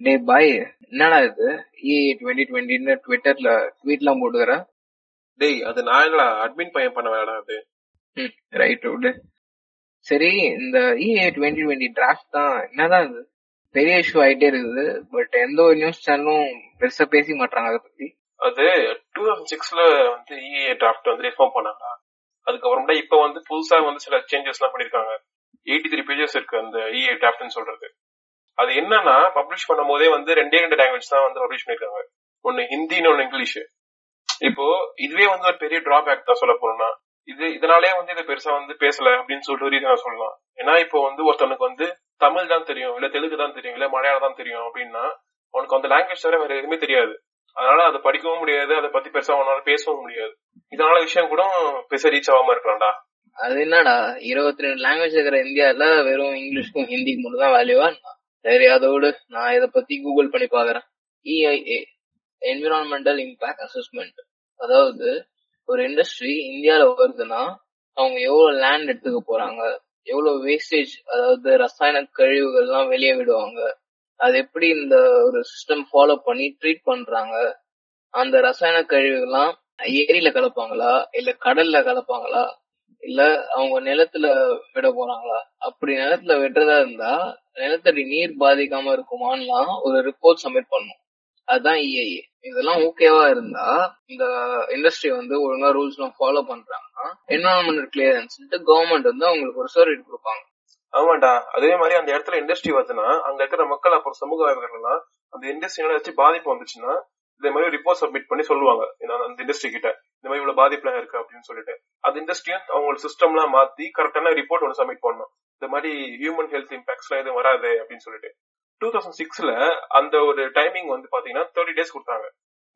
டே பாய். என்னடா இது? இ டுவெண்ட்டி டுவெண்ட்டின்னு ட்விட்டர்ல ட்வீட்லாம் போட்டுக்கிற டேய் அது இல்ல அட்மின் பையன் பண்ண வேலை அது? ம் ரைட் விடு. சரி இந்த இஏ டுவெண்ட்டி டுவெண்ட்டி டிராஃப்ட் தான் என்னதான் இது? பெரிய இஷ்யூ ஆயிட்டே இருக்குது பட் எந்த ஒரு நியூஸ் சேனலும் பெருசா பேசி மாட்டாங்க அதை பத்தி. அது டூ தௌசண்ட் சிக்ஸ்ல வந்து இஏ டிராஃப்ட் வந்து ரிஃபார்ம் பண்ணாங்க. அதுக்கப்புறமேட்டா இப்ப வந்து புதுசா வந்து சில சேஞ்சஸ் எல்லாம் பண்ணிருக்காங்க. எயிட்டி த்ரீ பேஜஸ் இருக்கு அந்த இஏ டிராஃப்ட்னு சொல்றது. அது என்னன்னா பப்ளிஷ் பண்ணும் போதே வந்து ரெண்டே ரெண்டு லாங்குவேஜ் தான் வந்து பப்ளிஷ் பண்ணிருக்காங்க. ஒன்னு ஹிந்தின்னு ஒன்னு இங்கிலீஷ் இப்போ இதுவே வந்து ஒரு பெரிய டிராபேக் தான் சொல்ல போறோம்னா இது இதனாலே வந்து இதை பெருசா வந்து பேசல அப்படின்னு சொல்லிட்டு ரீசன் சொல்லலாம். ஏன்னா இப்போ வந்து ஒருத்தனுக்கு வந்து தமிழ் தான் தெரியும் இல்ல தெலுங்கு தான் தெரியும் இல்ல மலையாளம் தான் தெரியும் அப்படின்னா அவனுக்கு அந்த லாங்குவேஜ் தவிர வேற எதுவுமே தெரியாது. அதனால அதை படிக்கவும் முடியாது அதை பத்தி பெருசா உன்னால பேசவும் முடியாது. இதனால விஷயம் கூட பெருசா ரீச் ஆகாம இருக்கலாம்டா அது என்னடா இருபத்தி ரெண்டு லாங்குவேஜ் இருக்கிற இந்தியால வெறும் இங்கிலீஷ்க்கும் ஹிந்திக்கு மட்டும் தான் வேல்யூவா சரி அதோடு நான் இதை பத்தி கூகுள் பண்ணி பாக்குறேன் இஐஏ என்விரான்மெண்டல் இம்பாக்ட் அசஸ்மெண்ட் அதாவது ஒரு இண்டஸ்ட்ரி இந்தியால வருதுன்னா அவங்க எவ்வளவு லேண்ட் எடுத்துக்க போறாங்க எவ்வளவு வேஸ்டேஜ் அதாவது ரசாயன கழிவுகள்லாம் வெளியே விடுவாங்க அது எப்படி இந்த ஒரு சிஸ்டம் ஃபாலோ பண்ணி ட்ரீட் பண்றாங்க அந்த ரசாயன கழிவுகள்லாம் ஏரியில கலப்பாங்களா இல்ல கடல்ல கலப்பாங்களா இல்ல அவங்க நிலத்துல விட போறாங்களா அப்படி நிலத்துல விடுறதா இருந்தா நிலத்தடி நீர் பாதிக்காம இருக்குமான்லாம் ஒரு ரிப்போர்ட் சப்மிட் பண்ணும். அதுதான் இஐஏ இதெல்லாம் ஓகேவா இருந்தா இந்த இண்டஸ்ட்ரி வந்து ஒழுங்கா ரூல்ஸ் எல்லாம் ஃபாலோ பண்றாங்கன்னா என்வரான்மெண்ட் கிளியரன்ஸ் கவர்மெண்ட் வந்து அவங்களுக்கு ஒரு சர்டிஃபிகேட் கொடுப்பாங்க. ஆமாண்டா. அதே மாதிரி அந்த இடத்துல இண்டஸ்ட்ரி வருதுன்னா அங்க இருக்கிற மக்கள் அப்புறம் சமூக வாய்ப்புகள்லாம் அந்த இண்டஸ்ட்ரியோட வச்சு பாதிப்பு வந்துச்சுன்னா இதே மாதிரி ரிப்போர்ட் சப்மிட் பண்ணி சொல்லுவாங்க. அந்த இண்டஸ்ட்ரி கிட்ட இந்த மாதிரி இவ்வளவு பாதிப்புலாம் இருக்கு அப்படின்னு சொல்லிட்டு. அந்த இண்டஸ்ட்ரியும் அவங்க சிஸ்டம் எல்லாம் மாத்தி கரெக்டான ரிப்போர்ட் ஒன்று சப்மிட் பண்ணும் இந்த மாதிரி ஹியூமன் ஹெல்த் இம்பாக்ட்ஸ் எதுவும் வராது அப்படின்னு சொல்லிட்டு. டூ தௌசண்ட் சிக்ஸ்ல அந்த ஒரு டைமிங் வந்து பாத்தீங்கன்னா தேர்ட்டி டேஸ் கொடுத்தாங்க.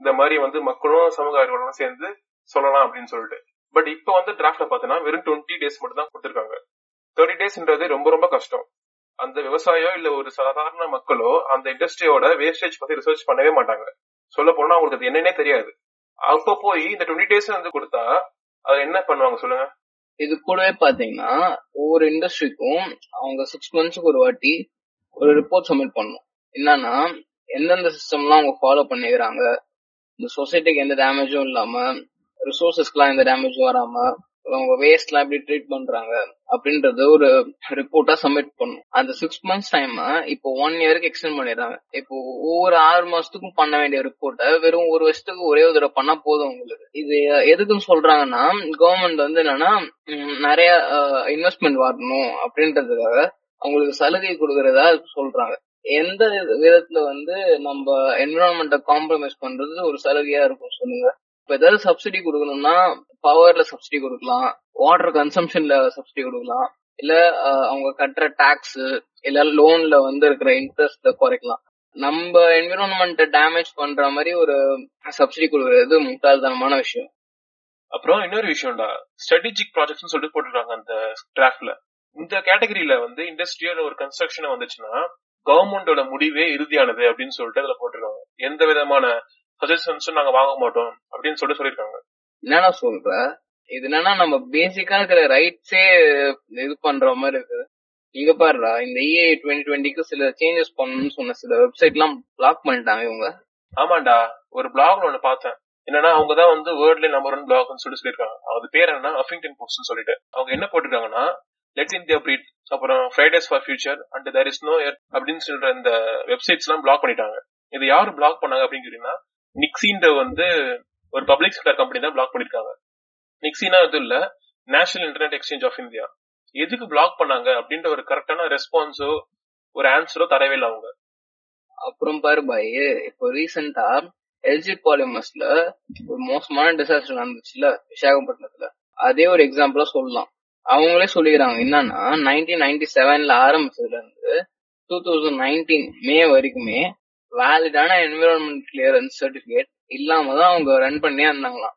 இந்த மாதிரி வந்து மக்களும் சமூக ஆய்வாளர்களும் சேர்ந்து சொல்லலாம் அப்படின்னு சொல்லிட்டு. பட் இப்ப வந்து டிராஃப்ட்ல பாத்தீங்கன்னா வெறும் டுவெண்ட்டி டேஸ் மட்டும் தான் கொடுத்திருக்காங்க. தேர்ட்டி டேஸ்ன்றது ரொம்ப ரொம்ப கஷ்டம். அந்த விவசாயம் இல்ல ஒரு சாதாரண மக்களோ அந்த இண்டஸ்ட்ரியோட வேஸ்டேஜ் பத்தி ரிசர்ச் பண்ணவே மாட்டாங்க. சொல்ல போனா அவங்களுக்கு அது என்னன்னே தெரியாது. அப்ப போய் இந்த டுவெண்ட்டி டேஸ் வந்து கொடுத்தா அது என்ன பண்ணுவாங்க சொல்லுங்க? இது கூடவே பாத்தீங்கன்னா ஒவ்வொரு இண்டஸ்ட்ரிக்கும் அவங்க சிக்ஸ் மந்த்ஸ்க்கு ஒரு வாட்டி ஒரு ரிப்போர்ட் சப்மிட் பண்ணும். என்னன்னா எந்தெந்த சிஸ்டம்லாம் அவங்க ஃபாலோ பண்ணிக்கிறாங்க? இந்த சொசைட்டிக்கு எந்த டேமேஜும் இல்லாம ரிசோர்சஸ்க்குலாம் எந்த டேமேஜும் வராம அவங்க வேஸ்ட்ல எப்படி ட்ரீட் பண்றாங்க அப்படின்றது ஒரு ரிப்போர்ட்டா சப்மிட் பண்ணும். அந்த சிக்ஸ் மந்த்ஸ் டைம் இப்போ ஒன் இயருக்கு எக்ஸ்டெண்ட் பண்ணிடுறாங்க. இப்போ ஒவ்வொரு ஆறு மாசத்துக்கும் பண்ண வேண்டிய ரிப்போர்ட்டை வெறும் ஒரு வருஷத்துக்கு ஒரே ஒரு தடவை பண்ணா போதும் உங்களுக்கு இது எதுக்குன்னு சொல்றாங்கன்னா கவர்மெண்ட் வந்து என்னன்னா நிறைய இன்வெஸ்ட்மெண்ட் வரணும் அப்படின்றதுக்காக அவங்களுக்கு சலுகை கொடுக்கறதா சொல்றாங்க. எந்த விதத்துல வந்து நம்ம என்விரான்மெண்ட்டை காம்ப்ரமைஸ் பண்றது ஒரு சலுகையா இருக்கும் சொல்லுங்க. இப்ப ஏதாவது சப்சிடி கொடுக்கணும்னா பவர்ல சப்சிடி கொடுக்கலாம். வாட்டர் கன்சம்ஷன்ல சப்சிடி கொடுக்கலாம். இல்ல அவங்க கட்டுற டாக்ஸ் இல்ல லோன்ல வந்து இருக்கிற இன்ட்ரெஸ்ட் குறைக்கலாம். நம்ம என்விரான்மெண்ட் டேமேஜ் பண்ற மாதிரி ஒரு சப்சிடி கொடுக்கறது முட்டாள்தனமான விஷயம். அப்புறம் இன்னொரு விஷயம்டா. ஸ்ட்ராட்டஜிக் ப்ராஜெக்ட்ஸ் சொல்லிட்டு போட்டுருக்காங்க அந்த டிராஃப்ட்ல இந்த கேட்டகரியில வந்து இண்டஸ்ட்ரியல் ஒரு கன்ஸ்ட்ரக்ஷன் வந்துச்சுன்னா கவர்மெண்டோட முடிவே இறுதியானது அப்படின்னு சொல்லிட்டு அதுல போட்டிருக்காங்க. எந்த விதமான சஜஷன்ஸும் நாங்க வாங்க மாட்டோம் அப்படின்னு சொல்லிட்டு சொல்லிருக்காங்க என்னன்னா சொல்ற? இது என்னன்னா நம்ம பேசிக்கா இருக்கிற ரைட்ஸே இது பண்ற மாதிரி இருக்குது நீங்க பாருடா இந்த இஏ டுவெண்ட்டி டுவெண்ட்டிக்கு சில சேஞ்சஸ் பண்ணணும்னு சொன்ன சில வெப்சைட் எல்லாம் பிளாக் பண்ணிட்டாங்க இவங்க. ஆமாண்டா ஒரு பிளாக்ல ஒண்ணு பார்த்தேன். என்னன்னா அவங்க தான் வந்து வேர்ல்ட்ல நம்பர் ஒன் பிளாக்னு சொல்லி சொல்லிருக்காங்க அது பேர் என்னன்னா அஃபிங்டன் போஸ்ட் சொல்லிட்டு. அவங்க என்ன போட்டிருக்காங்கன்னா லெட் இந்தியா பிரீட் அப்புறம் Fridays for future and there is no அப்படின்னு சொல்ற இந்த வெப்சைட்ஸ் எல்லாம் பிளாக் பண்ணிட்டாங்க. இது யாரு பிளாக் பண்ணாங்க அப்படின்னு கேட்டீங்கன்னா நிக்ஸின்ற வந்து ஒரு பப்ளிக் செக்டர் கம்பெனி தான் பிளாக் பண்ணிருக்காங்க. நிக்ஸினா அது இல்ல. National internet exchange of India எதுக்கு பிளாக் பண்ணாங்க அப்படின்ற ஒரு கரெக்டான ரெஸ்பான்ஸோ ஒரு ஆன்சரோ தரவே இல்லை அவங்க. அப்புறம் பாரு பாய் இப்போ ரீசெண்டா எல்ஜி பாலிமர்ஸ்ல ஒரு மோசமான டிசாஸ்டர் நடந்துச்சுல விசாகப்பட்டினத்துல. அதே ஒரு எக்ஸாம்பிளா சொல்லலாம். அவங்களே சொல்லிக்கிறாங்க என்னன்னா நைன்டீன் நைன்டி செவன்ல ஆரம்பிச்சதுல இருந்து டூ தௌசண்ட் நைன்டீன் மே வரைக்குமே வேலிடான என்விரான்மெண்ட் கிளியரன்ஸ் சர்டிபிகேட் இல்லாம தான் அவங்க ரன் பண்ணியே இருந்தாங்களாம்.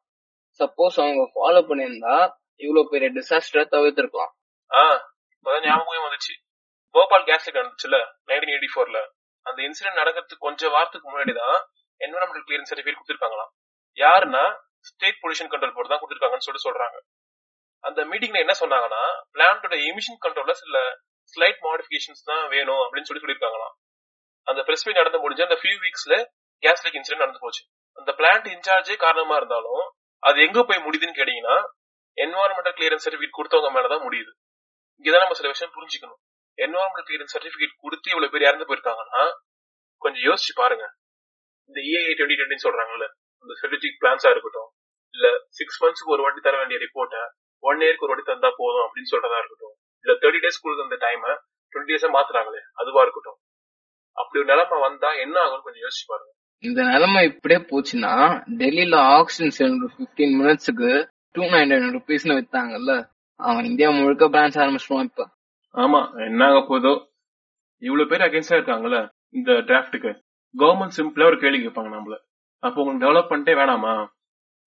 சப்போஸ் அவங்க ஃபாலோ பண்ணியிருந்தா இவ்வளவு பெரிய டிசாஸ்டர் தவிர்த்திருக்கலாம். ஆஹ் ஞாபகமே வந்துச்சு. போபால் கேஸ் நடந்துச்சுல நைன்டீன் எயிட்டி ஃபோர்ல அந்த இன்சிடென்ட் நடக்கிறதுக்கு கொஞ்சம் வாரத்துக்கு முன்னாடி தான் என்விரான்மெண்டல் கிளியரன்ஸ் சர்டிபிகேட் கொடுத்துருக்காங்களாம். யாருன்னா ஸ்டேட் பொல்யூஷன் கண்ட்ரோல் போர்டு தான் கொடுத்துருக்காங்கன்னு சொல்லிட்டு சொல்றாங்க. அந்த மீட்டிங்ல என்ன சொன்னாங்கன்னா பிளான்டோட எமிஷன் கண்ட்ரோல்ல சில ஸ்லைட் மாடிஃபிகேஷன்ஸ் தான் வேணும் அப்படின்னு சொல்லி சொல்லியிருக்காங்களாம். அந்த பிரஸ் மீட் நடந்து முடிஞ்சு அந்த ஃபியூ வீக்ஸ்ல கேஸ் லீக் இன்சிடென்ட் நடந்து போச்சு. அந்த பிளான்ட் இன்சார்ஜே காரணமா இருந்தாலும் அது எங்க போய் முடியுதுன்னு கேட்டீங்கன்னா என்வாரன்மெண்டல் கிளியரன்ஸ் சர்டிபிகேட் கொடுத்தவங்க மேலதான் முடியுது. இங்கதான் நம்ம சில விஷயம் புரிஞ்சுக்கணும். என்வாரன்மெண்டல் கிளியரன்ஸ் சர்டிபிகேட் கொடுத்து இவ்வளவு பேர் இறந்து போயிருக்காங்கன்னா கொஞ்சம் யோசிச்சு பாருங்க. இந்த இஏஐ டுவெண்ட்டி டுவெண்ட்டி சொல்றாங்கல்ல இந்த ஸ்ட்ராட்டஜிக் பிளான்ஸா இருக்கட்டும் இல்ல சிக்ஸ் மந்த்ஸ்க்கு ஒரு வாட்டி தர வேண்டிய ரிப்போர்ட்டை ஒன் இயர்க்கு ஒரு வாட்டி தந்தா போதும் அப்படின்னு சொல்றதா இருக்கட்டும் இல்ல தேர்ட்டி டேஸ் கொடுத்த அந்த டைம் டுவெண்ட்டி டேஸா மாத்துறாங்களே அதுவா இருக்கட்டும். அப்படி ஒரு நிலைமை வந்தா என்ன ஆகும்னு கொஞ்சம் யோசிச்சு பாருங்க. இந்த நிலைமை இப்படியே போச்சுன்னா டெல்லியில ஆக்சிஜன் சிலிண்டர் பிப்டீன் மினிட்ஸுக்கு டூ நைன்டி நைன் ருபீஸ்னு வித்தாங்கல்ல? அவன் இந்தியா முழுக்க பிரான்ச் ஆரம்பிச்சிருவான் இப்ப. ஆமா என்ன ஆக போதோ? இவ்வளவு பேர் அகேன்ஸ்டா இருக்காங்கல்ல இந்த டிராஃப்ட்டுக்கு கவர்மெண்ட் சிம்பிளா ஒரு கேள்வி கேட்பாங்க நம்மள. அப்போ உங்களுக்கு டெவலப்மெண்ட்டே வேணாமா?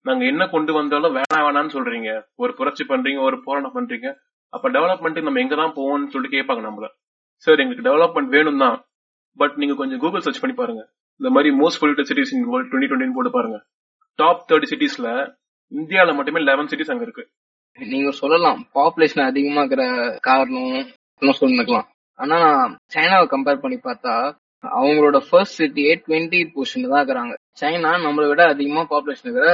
நாங்க என்ன கொண்டு வந்தாலும் வேணாம் வேணாம்னு சொல்றீங்க. ஒரு புரட்சி பண்றீங்க ஒரு போராட்டம் பண்றீங்க. அப்ப டெவலப்மெண்ட் நம்ம எங்க தான் போவோம்னு சொல்லிட்டு கேட்பாங்க நம்மள. சார் எங்களுக்கு டெவலப்மெண்ட் வேணும் தான் பட் நீங்க கொஞ்சம் கூகுள் சர்ச் பண்ணி பாருங்க. இந்த மாதிரி most polluted cities in world twenty twenty போட்டு பாருங்க. டாப் தேர்ட்டி சிட்டிஸ்ல இந்தியாவில மட்டுமே லெவன் சிட்டிஸ் அங்க இருக்கு. நீங்க சொல்லலாம். பாப்புலேஷன் அதிகமா இருக்கிற காரணம் சொல்லிக்கலாம் ஆனா சைனாவை கம்பேர் பண்ணி பார்த்தா அவங்களோட ஃபர்ஸ்ட் சிட்டியே டுவெண்ட்டி பொசிஷன் தான் இருக்கிறாங்க. சைனா நம்மளை விட அதிகமா பாப்புலேஷன் இருக்கிற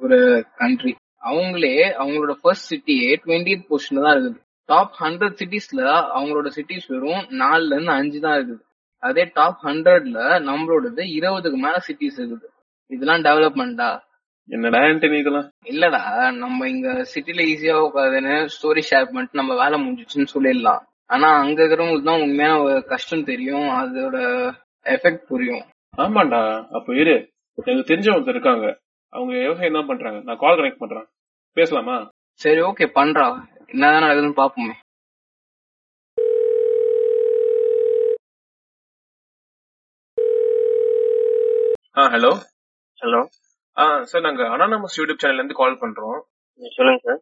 ஒரு கண்ட்ரி அவங்களே அவங்களோட ஃபர்ஸ்ட் சிட்டியே டுவெண்ட்டி பொசிஷன் தான் இருக்குது. டாப் ஹண்ட்ரட் சிட்டிஸ்ல அவங்களோட சிட்டிஸ் வெறும் நாலுல இருந்து அஞ்சு தான் இருக்குது. அதே டாப் ஹண்ட்ரட்ல நம்மளோடது இருபதுக்கு மேல சிட்டிஸ் இருக்குது. இதெல்லாம் டெவலப்மெண்டா என்னடா ஆண்டனி இதெல்லாம்? இல்லடா நம்ம இங்க சிட்டில ஈஸியா உட்காதுன்னு ஸ்டோரி ஷேர் பண்ணிட்டு நம்ம வேலை முடிஞ்சிச்சுன்னு சொல்லிடலாம். ஆனா அங்க இருக்கிறவங்களுக்கு தான் உண்மையான ஒரு கஷ்டம் தெரியும் அதோட எஃபெக்ட் புரியும். ஆமாண்டா அப்ப இரு. எனக்கு தெரிஞ்சவங்க இருக்காங்க. அவங்க விவசாயம் என்ன பண்றாங்க? நான் கால் கனெக்ட் பண்றேன். பேசலாமா? சரி ஓகே பண்றா. என்னதான் நடக்குதுன்னு பாப்போமே. ஆ ஹலோ ஹலோ ஆ சார் நாங்க அனானமஸ் யூடியூப் சேனல்ல இருந்து கால் பண்றோம். சொல்லுங்க சார்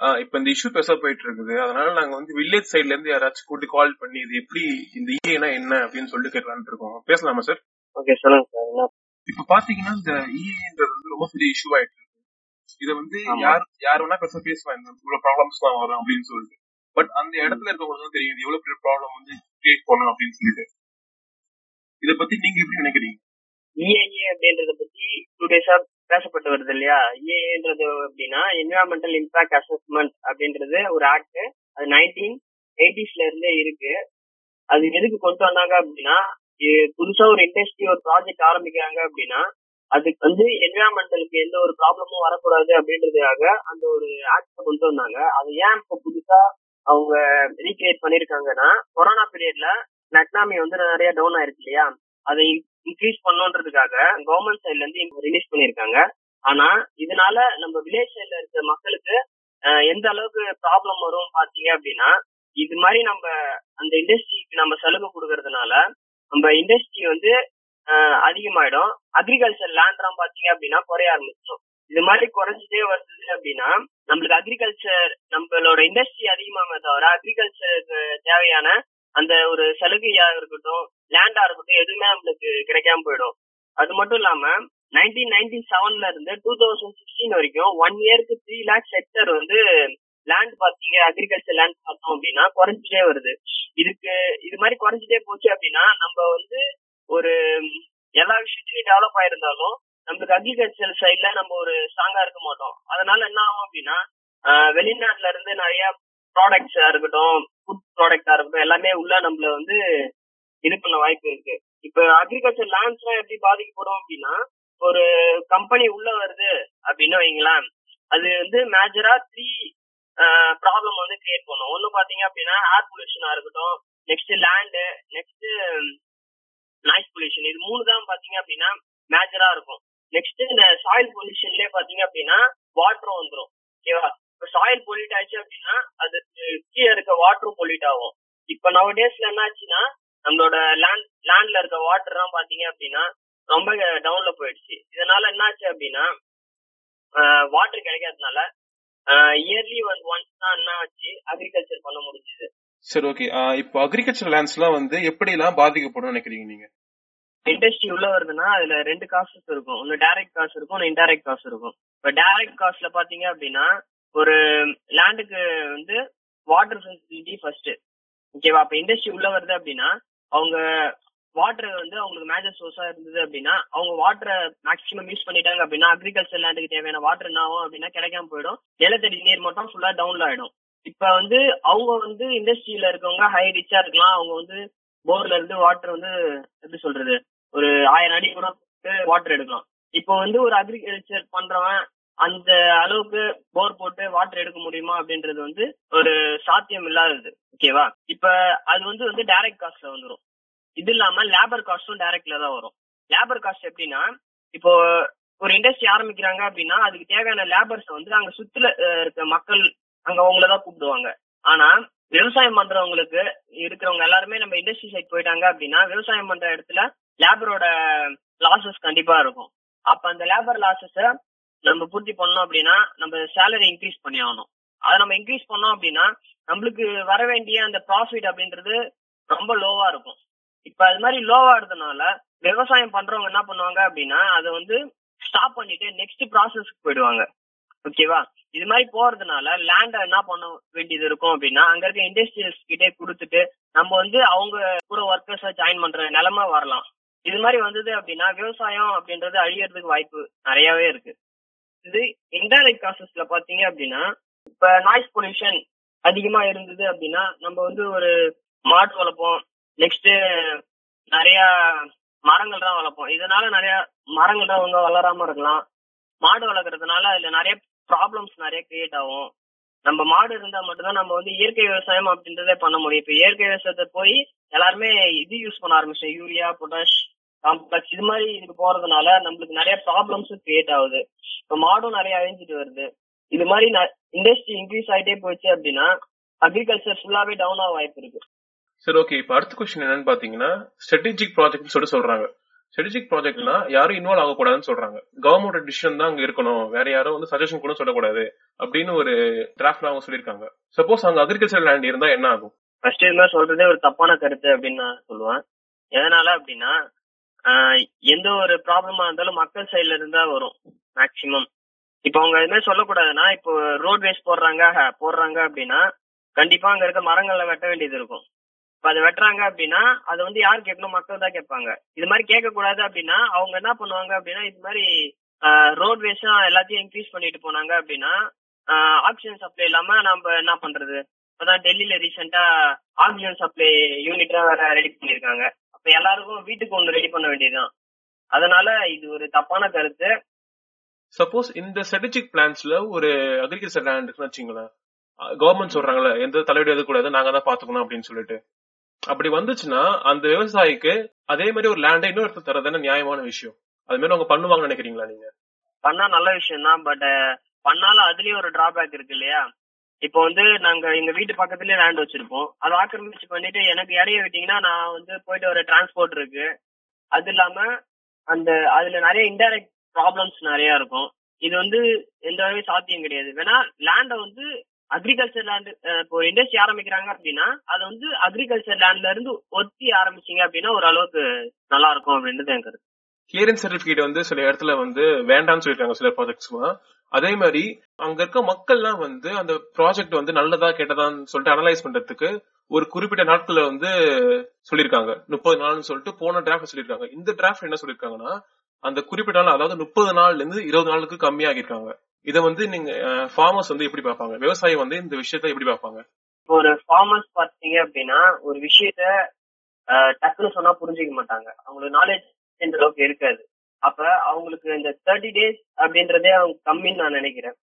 ஆ, இப்ப இந்த இஷ்யூ பெருசா போயிட்டு இருக்குது அதனால நாங்க வந்து வில்லேஜ் சைடுல இருந்து யாராச்சும் கூட்டி கால் பண்ணி இது எப்படி இந்த இஏனா என்ன அப்படின்னு சொல்லிட்டு கேட்கலான்னு இருக்கோம் பேசலாமா சார் ஓகே சொல்லுங்க சார் என்ன? இப்ப பாத்தீங்கன்னா இந்த இஏன்றது வந்து ரொம்ப பெரிய இஷ்யூ ஆயிட்டு இருக்கு இத வந்து. யார் யார் வேணா பெருசா பேசுவாங்க இவ்வளவு ப்ராப்ளம்ஸ் தான் வரும் அப்படின்னு சொல்லிட்டு. பட் அந்த இடத்துல இருக்கவங்களுக்கு தான் தெரியும் இது எவ்வளவு பெரிய ப்ராப்ளம் வந்து கிரியேட் பண்ணும் அப்படின்னு சொல்லிட்டு. இத பத்தி நீங்க எப்படி நினைக்கிறீங்க? இஏஏ அப்படின்றத பத்தி டூ டேஸா பேசப்பட்டு வருது இல்லையா? இஏஏன்றது அப்படின்னா என்விரான்மெண்டல் இம்பாக்ட் அசஸ்மெண்ட் அப்படின்றது ஒரு ஆக்ட் அது நைன்டீன் எயிட்டிஸ்ல இருந்தே இருக்கு. அது எதுக்கு கொண்டு வந்தாங்க அப்படின்னா புதுசா ஒரு இண்டஸ்ட்ரி ஒரு ப்ராஜெக்ட் ஆரம்பிக்கிறாங்க அப்படின்னா அதுக்கு வந்து என்விரான்மெண்டலுக்கு எந்த ஒரு ப்ராப்ளமும் வரக்கூடாது அப்படின்றதுக்காக அந்த ஒரு ஆக்ட் கொண்டு வந்தாங்க. அது ஏன் இப்போ புதுசா அவங்க ரீக்ரியேட் பண்ணிருக்காங்கன்னா கொரோனா பீரியட்ல எக்கனாமி வந்து நிறைய டவுன் ஆயிருக்கு இல்லையா? அதை இன்க்ரீஸ் பண்ணோன்றதுக்காக கவர்மெண்ட் சைட்ல இருந்து ரிலீஸ் பண்ணிருக்காங்க ஆனா இதனால நம்ம வில்லேஜ் சைட்ல இருக்க மக்களுக்கு எந்த அளவுக்கு ப்ராப்ளம் வரும் பாத்தீங்க அப்படின்னா இது மாதிரி நம்ம அந்த இண்டஸ்ட்ரிக்கு நம்ம சலுகை கொடுக்கறதுனால நம்ம இண்டஸ்ட்ரி வந்து அதிகமாயிடும். அக்ரிகல்ச்சர் லேண்ட்லாம் பாத்தீங்க அப்படின்னா குறைய ஆரம்பிச்சிடும். இது மாதிரி குறைஞ்சிட்டே வருது அப்படின்னா நம்மளுக்கு அக்ரிகல்ச்சர் நம்மளோட இண்டஸ்ட்ரி அதிகமாக தவிர அக்ரிகல்ச்சருக்கு தேவையான அந்த ஒரு சலுகையா இருக்கட்டும் லேண்டா இருக்கட்டும் எதுவுமே நம்மளுக்கு கிடைக்காம போயிடும். அது மட்டும் இல்லாம நைன்டீன் நைன்டி செவன்ல இருந்து டூ தௌசண்ட் சிக்ஸ்டீன் வரைக்கும் ஒன் இயர்க்கு த்ரீ லேக்ஸ் ஹெக்டர் வந்து லேண்ட் பாத்தீங்க அக்ரிகல்ச்சர் லேண்ட் பார்த்தோம் அப்படின்னா குறைஞ்சிட்டே வருது. இதுக்கு இது மாதிரி குறைஞ்சிட்டே போச்சு அப்படின்னா நம்ம வந்து ஒரு எல்லா விஷயத்திலயும் டெவலப் ஆயிருந்தாலும் நம்மளுக்கு அக்ரிகல்ச்சர் சைட்ல நம்ம ஒரு ஸ்ட்ராங்கா இருக்க மாட்டோம். அதனால என்ன ஆகும் அப்படின்னா வெளிநாட்டுல இருந்து நிறைய ப்ராடக்ட்ஸா இருக்கட்டும் ஃபுட் ப்ராடக்டா இருக்கட்டும் எல்லாமே உள்ள நம்மள வந்து இது பண்ண வாய்ப்பு இருக்கு. இப்ப அக்ரிகல்ச்சர் லேண்ட்ஸ் எல்லாம் எப்படி பாதிக்கப்படும் அப்படின்னா ஒரு கம்பெனி உள்ள வருது அப்படின்னு வைங்களேன் அது வந்து மேஜரா த்ரீ ப்ராப்ளம் வந்து கிரியேட் பண்ணும். ஒன்னு பாத்தீங்க அப்படின்னா ஏர் பொல்யூஷனா இருக்கட்டும் next land next noise pollution இது மூணு தான் பாத்தீங்க அப்படின்னா மேஜரா இருக்கும். நெக்ஸ்ட் இந்த சாயில் பொல்யூஷன்லயே பாத்தீங்க அப்படின்னா வாட்டரும் வந்துடும் ஓகேவா சாயில் பொல்யூட் ஆச்சு அப்படின்னா அதுக்கு கீழே இருக்க வாட்டரும் பொல்யூட் ஆகும். இப்ப நவ டேஸ்ல என்ன ஆச்சுன்னா நம்மளோட லேண்ட் லேண்ட்ல இருக்க வாட்டர் எல்லாம் பாத்தீங்க அப்படின்னா ரொம்ப டவுன்ல போயிடுச்சு. இதனால என்ன ஆச்சு அப்படின்னா வாட்டர் கிடைக்காதனால இயர்லி ஒன் ஒன்ஸ் தான் என்ன ஆச்சு அக்ரிகல்ச்சர் பண்ண முடிஞ்சது. சரி ஓகே இப்போ அக்ரிகல்ச்சர் லேண்ட்ஸ் எல்லாம் வந்து எப்படி எல்லாம் பாதிக்கப்படும் நினைக்கிறீங்க நீங்க? இண்டஸ்ட்ரி உள்ள வருதுன்னா அதுல ரெண்டு காசஸ் இருக்கும். ஒன்னு டைரக்ட் காசு இருக்கும் ஒன்னு இன்டைரக்ட் காசு இருக்கும். இப்ப டைரக்ட் காஸ்ட்ல பாத்தீங்க அப்படின்னா ஒரு லேண்டுக்கு வந்து வாட்டர் ஃபெசிலிட்டி ஃபர்ஸ்ட் ஓகேவா அப்ப இண்டஸ்ட்ரி உள்ள வருது அப்படின்னா அவங்க வாட்டர் வந்து அவங்களுக்கு மேஜர் சோர்ஸா இருந்தது அப்படின்னா அவங்க வாட்டரை மேக்ஸிமம் யூஸ் பண்ணிட்டாங்க அப்படின்னா அக்ரிகல்ச்சர் லேண்டுக்கு தேவையான வாட்டர் என்ன ஆகும் அப்படின்னா கிடைக்காம போயிடும். நிலத்தடி நீர் மட்டும் ஃபுல்லா டவுன்ல ஆயிடும். இப்ப வந்து அவங்க வந்து இண்டஸ்ட்ரியில இருக்கவங்க ஹை ரிச்சா இருக்கலாம். அவங்க வந்து போர்ல இருந்து வாட்டர் வந்து எப்படி சொல்றது? ஒரு ஆயிரம் அடி கூட வாட்டர் எடுக்கலாம். இப்போ வந்து ஒரு அக்ரிகல்ச்சர் பண்றவன் அந்த அளவுக்கு போர் போட்டு வாட்டர் எடுக்க முடியுமா அப்படின்றது வந்து ஒரு சாத்தியம் இல்லாதது. ஓகேவா இப்ப அது வந்து வந்து டைரக்ட் காஸ்ட்ல வந்துடும் இது இல்லாம லேபர் காஸ்டும் டைரக்ட்ல தான் வரும். லேபர் காஸ்ட் எப்படின்னா இப்போ ஒரு இண்டஸ்ட்ரி ஆரம்பிக்கிறாங்க அப்படின்னா அதுக்கு தேவையான லேபர்ஸ் வந்து அங்க சுத்துல இருக்க மக்கள் அங்க அவங்கள தான் கூப்பிடுவாங்க. ஆனா விவசாயம் பண்றவங்களுக்கு இருக்கிறவங்க எல்லாருமே நம்ம இண்டஸ்ட்ரி சைட் போயிட்டாங்க அப்படின்னா விவசாயம் பண்ற இடத்துல லேபரோட லாசஸ் கண்டிப்பா இருக்கும். அப்ப அந்த லேபர் லாசஸ நம்ம பூர்த்தி பண்ணோம் அப்படின்னா நம்ம சேலரி இன்க்ரீஸ் பண்ணி ஆகணும். அதை நம்ம இன்க்ரீஸ் பண்ணோம் அப்படின்னா நம்மளுக்கு வர வேண்டிய அந்த ப்ராஃபிட் அப்படின்றது ரொம்ப லோவா இருக்கும். இப்ப அது மாதிரி லோவா இருந்ததுனால விவசாயம் பண்றவங்க என்ன பண்ணுவாங்க அப்படின்னா அதை வந்து ஸ்டாப் பண்ணிட்டு நெக்ஸ்ட் ப்ராசஸ்க்கு போயிடுவாங்க. ஓகேவா இது மாதிரி போறதுனால லேண்ட என்ன பண்ண வேண்டியது இருக்கும் அப்படின்னா அங்க இருக்க இண்டஸ்ட்ரியல்ஸ் கிட்டே கொடுத்துட்டு நம்ம வந்து அவங்க கூட ஒர்க்கர்ஸை ஜாயின் பண்ற நிலைமை வரலாம். இது மாதிரி வந்தது அப்படின்னா விவசாயம் அப்படின்றது அழியறதுக்கு வாய்ப்பு நிறையவே இருக்கு. இது இன்டைரக்ட் காசஸ்ல பாத்தீங்க அப்படின்னா இப்ப நாய்ஸ் பொல்யூஷன் அதிகமா இருந்தது அப்படின்னா நம்ம வந்து ஒரு மாடு வளர்ப்போம். நெக்ஸ்ட் நிறைய மரங்கள் தான் வளர்ப்போம். இதனால நிறைய மரங்கள் தான் வந்து வளராம இருக்கலாம். மாடு வளர்க்கறதுனால அதுல நிறைய ப்ராப்ளம்ஸ் நிறைய கிரியேட் ஆகும். நம்ம மாடு இருந்தா மட்டும்தான் நம்ம வந்து இயற்கை விவசாயம் அப்படின்றதே பண்ண முடியும். இப்ப இயற்கை விவசாயத்தை போய் எல்லாருமே இது யூஸ் பண்ண ஆரம்பிச்சோம் யூரியா பொட்டாஷ் காம்ப்ளெக்ஸ் இது மாதிரி இதுக்கு போறதுனால நம்மளுக்கு நிறைய ப்ராப்ளம்ஸும் கிரியேட் ஆகுது. இப்ப மாடும் நிறைய அழிஞ்சிட்டு வருது. இது மாதிரி இண்டஸ்ட்ரி இன்க்ரீஸ் ஆயிட்டே போச்சு அப்படின்னா அக்ரிகல்ச்சர் ஃபுல்லாவே டவுன் ஆக வாய்ப்பு இருக்கு. சரி ஓகே இப்ப அடுத்த கொஸ்டின் என்னன்னு பாத்தீங்கன்னா ஸ்ட்ராட்டஜிக் ப்ராஜெக்ட் சொல்லிட்டு சொல்றாங்க. ஸ்ட்ராட்டஜிக் ப்ராஜெக்ட்னா யாரும் இன்வால்வ் ஆகக்கூடாதுன்னு சொல்றாங்க. கவர்மெண்ட் டிசிஷன் தான் அங்க இருக்கணும். வேற யாரும் வந்து சஜஷன் கூட சொல்லக்கூடாது அப்படின்னு ஒரு டிராஃப்ட்ல அவங்க சொல்லியிருக்காங்க. சப்போஸ் அங்க அக்ரிகல்ச்சர் லேண்ட் இருந்தா என்ன ஆகும்? ஃபர்ஸ்ட் இது மாதிரி சொல்றதே ஒரு தப்பான கருத்து அப்படின்னு நான் சொல்லுவேன். எதனால அப்படின்னா எந்த ஒரு ப்ராப்ளமா இருந்தாலும் மக்கள் சைடுல இருந்தா வரும் மேக்சிமம் இப்போ அவங்க இது மாதிரி சொல்லக்கூடாதுன்னா இப்போ ரோட்வேஸ் போடுறாங்க போடுறாங்க அப்படின்னா கண்டிப்பா அங்க இருக்க மரங்களை வெட்ட வேண்டியது இருக்கும். இப்ப அதை வெட்டுறாங்க அப்படின்னா அதை வந்து யார் கேட்கணும்? மக்கள் தான் கேட்பாங்க. இது மாதிரி கேட்க கூடாது அப்படின்னா அவங்க என்ன பண்ணுவாங்க அப்படின்னா இது மாதிரி ரோட்வேஸும் எல்லாத்தையும் இன்க்ரீஸ் பண்ணிட்டு போனாங்க அப்படின்னா ஆக்சிஜன் சப்ளை இல்லாம நம்ம என்ன பண்றது? இப்பதான் டெல்லியில ரீசெண்டா ஆக்சிஜன் சப்ளை யூனிட்லாம் வேற ரெடி பண்ணிருக்காங்க அப்ப எல்லாருக்கும் வீட்டுக்கு ஒண்ணு ரெடி பண்ண வேண்டியதுதான். அதனால இது ஒரு தப்பான கருத்து. சப்போஸ் இந்த ஸ்ட்ராட்டஜிக் பிளான்ஸ்ல ஒரு அக்ரிகல்ச்சர் லேண்ட் இருக்குன்னு வச்சுங்களேன். கவர்மெண்ட் சொல்றாங்கல்ல எந்த தலையீடு எதுக்கூடாது நாங்க தான் பாத்துக்கணும் அப்படின்னு சொல்லிட்டு. அப்படி வந்துச்சுன்னா அந்த விவசாயிக்கு அதே மாதிரி ஒரு லேண்டை இன்னொரு தரதான நியாயமான விஷயம். அது மாதிரி அவங்க பண்ணுவாங்கன்னு நினைக்கிறீங்களா நீங்க? பண்ணா நல்ல விஷயம் தான் பட் பண்ணாலும் அதுலயும் ஒரு டிராபேக் இருக்கு இல்லையா? இப்போ வந்து நாங்க எங்க வீட்டு பக்கத்துலயே லேண்ட் வச்சிருப்போம். அதை ஆக்கிரமிச்சு பண்ணிட்டு எனக்கு இடைய விட்டீங்கன்னா நான் வந்து போயிட்டு வர டிரான்ஸ்போர்ட் இருக்கு. அது இல்லாம அந்த அதுல நிறைய இன்டைரக்ட் ப்ராப்ளம்ஸ் நிறைய இருக்கும். இது வந்து எந்த வகையும் சாத்தியம் கிடையாது. வேணா லேண்ட வந்து அக்ரிகல்ச்சர் லேண்டு இப்போ இண்டஸ்ட்ரி ஆரம்பிக்கிறாங்க அப்படின்னா அதை வந்து அக்ரிகல்ச்சர் லேண்ட்ல இருந்து ஒத்தி ஆரம்பிச்சீங்க அப்படின்னா ஓரளவுக்கு நல்லா இருக்கும் அப்படின்றது என் கருத்து. கிளியரன்ஸ் சர்டிபிகேட் வந்து சில இடத்துல வந்து வேண்டாம்னு சொல்லிருக்காங்க சில ப்ராஜெக்ட்ஸ்லாம் அதே மாதிரி அங்க இருக்க மக்கள்லாம் வந்து அந்த ப்ராஜெக்ட் வந்து நல்லதா கெட்டதான்னு சொல்லிட்டு அனலைஸ் பண்றதுக்கு ஒரு குறிப்பிட்ட நாட்கள்ல வந்து சொல்லிருக்காங்க முப்பது நாள்னு சொல்லிட்டு போன டிராஃப்ட் சொல்லிருக்காங்க இந்த டிராஃப்ட் என்ன சொல்லிருக்காங்கன்னா அந்த குறிப்பிட்ட நாள் அதாவது முப்பது நாள்ல இருந்து இருபது நாளுக்கு கம்மியாகிருக்காங்க இத வந்து நீங்க ஃபார்மர்ஸ் வந்து எப்படி பார்ப்பாங்க? விவசாயி வந்து இந்த விஷயத்த எப்படி பார்ப்பாங்க? ஒரு ஃபார்மர்ஸ் பாத்தீங்க அப்படின்னா ஒரு விஷயத்த டக்குன்னு சொன்னா புரிஞ்சுக்க மாட்டாங்க. அவங்களுக்கு நாலேஜ் எந்த அளவுக்கு இருக்காது. அப்ப அவங்களுக்கு இந்த தேர்ட்டி டேஸ் அப்படின்றதே அவங்க கம்மின்னு நான் நினைக்கிறேன்.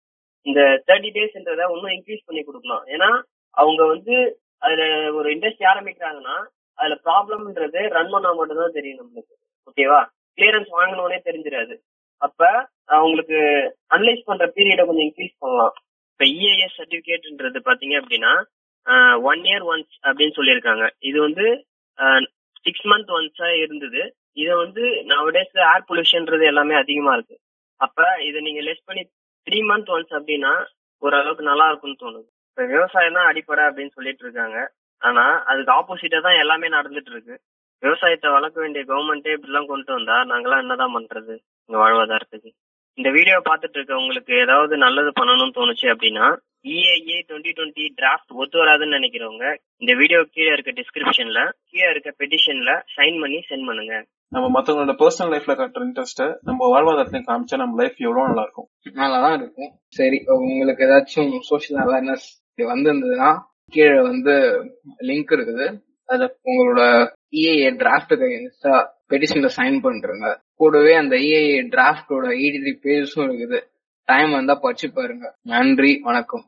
இந்த தேர்ட்டி டேஸ்ன்றத இன்னும் இன்க்ரீஸ் பண்ணி கொடுக்கலாம் ஏன்னா அவங்க வந்து அதுல ஒரு இண்டஸ்ட்ரி ஆரம்பிக்கிறாங்கன்னா அதுல ப்ராப்ளம்ன்றது ரன் பண்ணா மட்டும்தான் தெரியும் நம்மளுக்கு. ஓகேவா கிளியரன்ஸ் வாங்கணும்னே தெரிஞ்சிடாது. அப்ப அவங்களுக்கு அனலைஸ் பண்ற பீரியட கொஞ்சம் இன்க்ரீஸ் பண்ணலாம். இப்ப இஏஎஸ் சர்டிபிகேட்ன்றது பாத்தீங்க அப்படின்னா ஒன் இயர் ஒன்ஸ் அப்படின்னு சொல்லியிருக்காங்க. இது வந்து சிக்ஸ் மந்த் ஒன்ஸா இருந்தது. இதை வந்து நவடேஸ் ஏர் பொல்யூஷன்றது எல்லாமே அதிகமா இருக்கு. அப்ப இதை நீங்க லெஸ் பண்ணி த்ரீ மந்த் ஒன்ஸ் அப்படின்னா ஓரளவுக்கு நல்லா இருக்கும்னு தோணுது. இப்ப விவசாயம் தான் அடிப்படை அப்படின்னு சொல்லிட்டு இருக்காங்க. ஆனா அதுக்கு ஆப்போசிட்டா தான் எல்லாமே நடந்துட்டு இருக்கு. விவசாயத்தை வளர்க்க வேண்டிய கவர்மெண்டே இப்படிலாம் கொண்டு வந்தா நாங்கெல்லாம் என்னதான் பண்றது? இங்க வாழ்வாதாரத்துக்கு. இந்த வீடியோ பார்த்துட்டு இருக்க உங்களுக்கு ஏதாவது நல்லது பண்ணணும்னு தோணுச்சு அப்படின்னா இஏஏ டுவெண்ட்டி டுவெண்ட்டி டிராஃப்ட் ஒத்து வராதுன்னு நினைக்கிறவங்க இந்த வீடியோ கீழே இருக்க டிஸ்கிரிப்ஷன்ல கீழே இருக்க பெட்டிஷன்ல சைன் பண்ணி சென்ட் பண்ணுங்க. நம்ம மத்தவங்களோட பர்சனல் லைஃப்ல காட்டுற இன்ட்ரெஸ்ட் நம்ம வாழ்வாதாரத்தையும் காமிச்சா நம்ம லைஃப் எவ்வளவு நல்லா இருக்கும் நல்லாதான் இருக்கும். சரி உங்களுக்கு ஏதாச்சும் சோஷியல் அவேர்னஸ் வந்திருந்ததுன்னா கீழே வந்து லிங்க் இருக்குது. அதுல உங்களோட இஏஏ டிராஃப்டுக்கு இன்ஸ்டா பெட்டிஷன்ல சைன் பண்றாங்க. கூடவே அந்த இஏஏ டிராஃப்டோட த்ரீ பேஜஸும் இருக்குது. டைம் வந்தா படிச்சு பாருங்க. நன்றி வணக்கம்.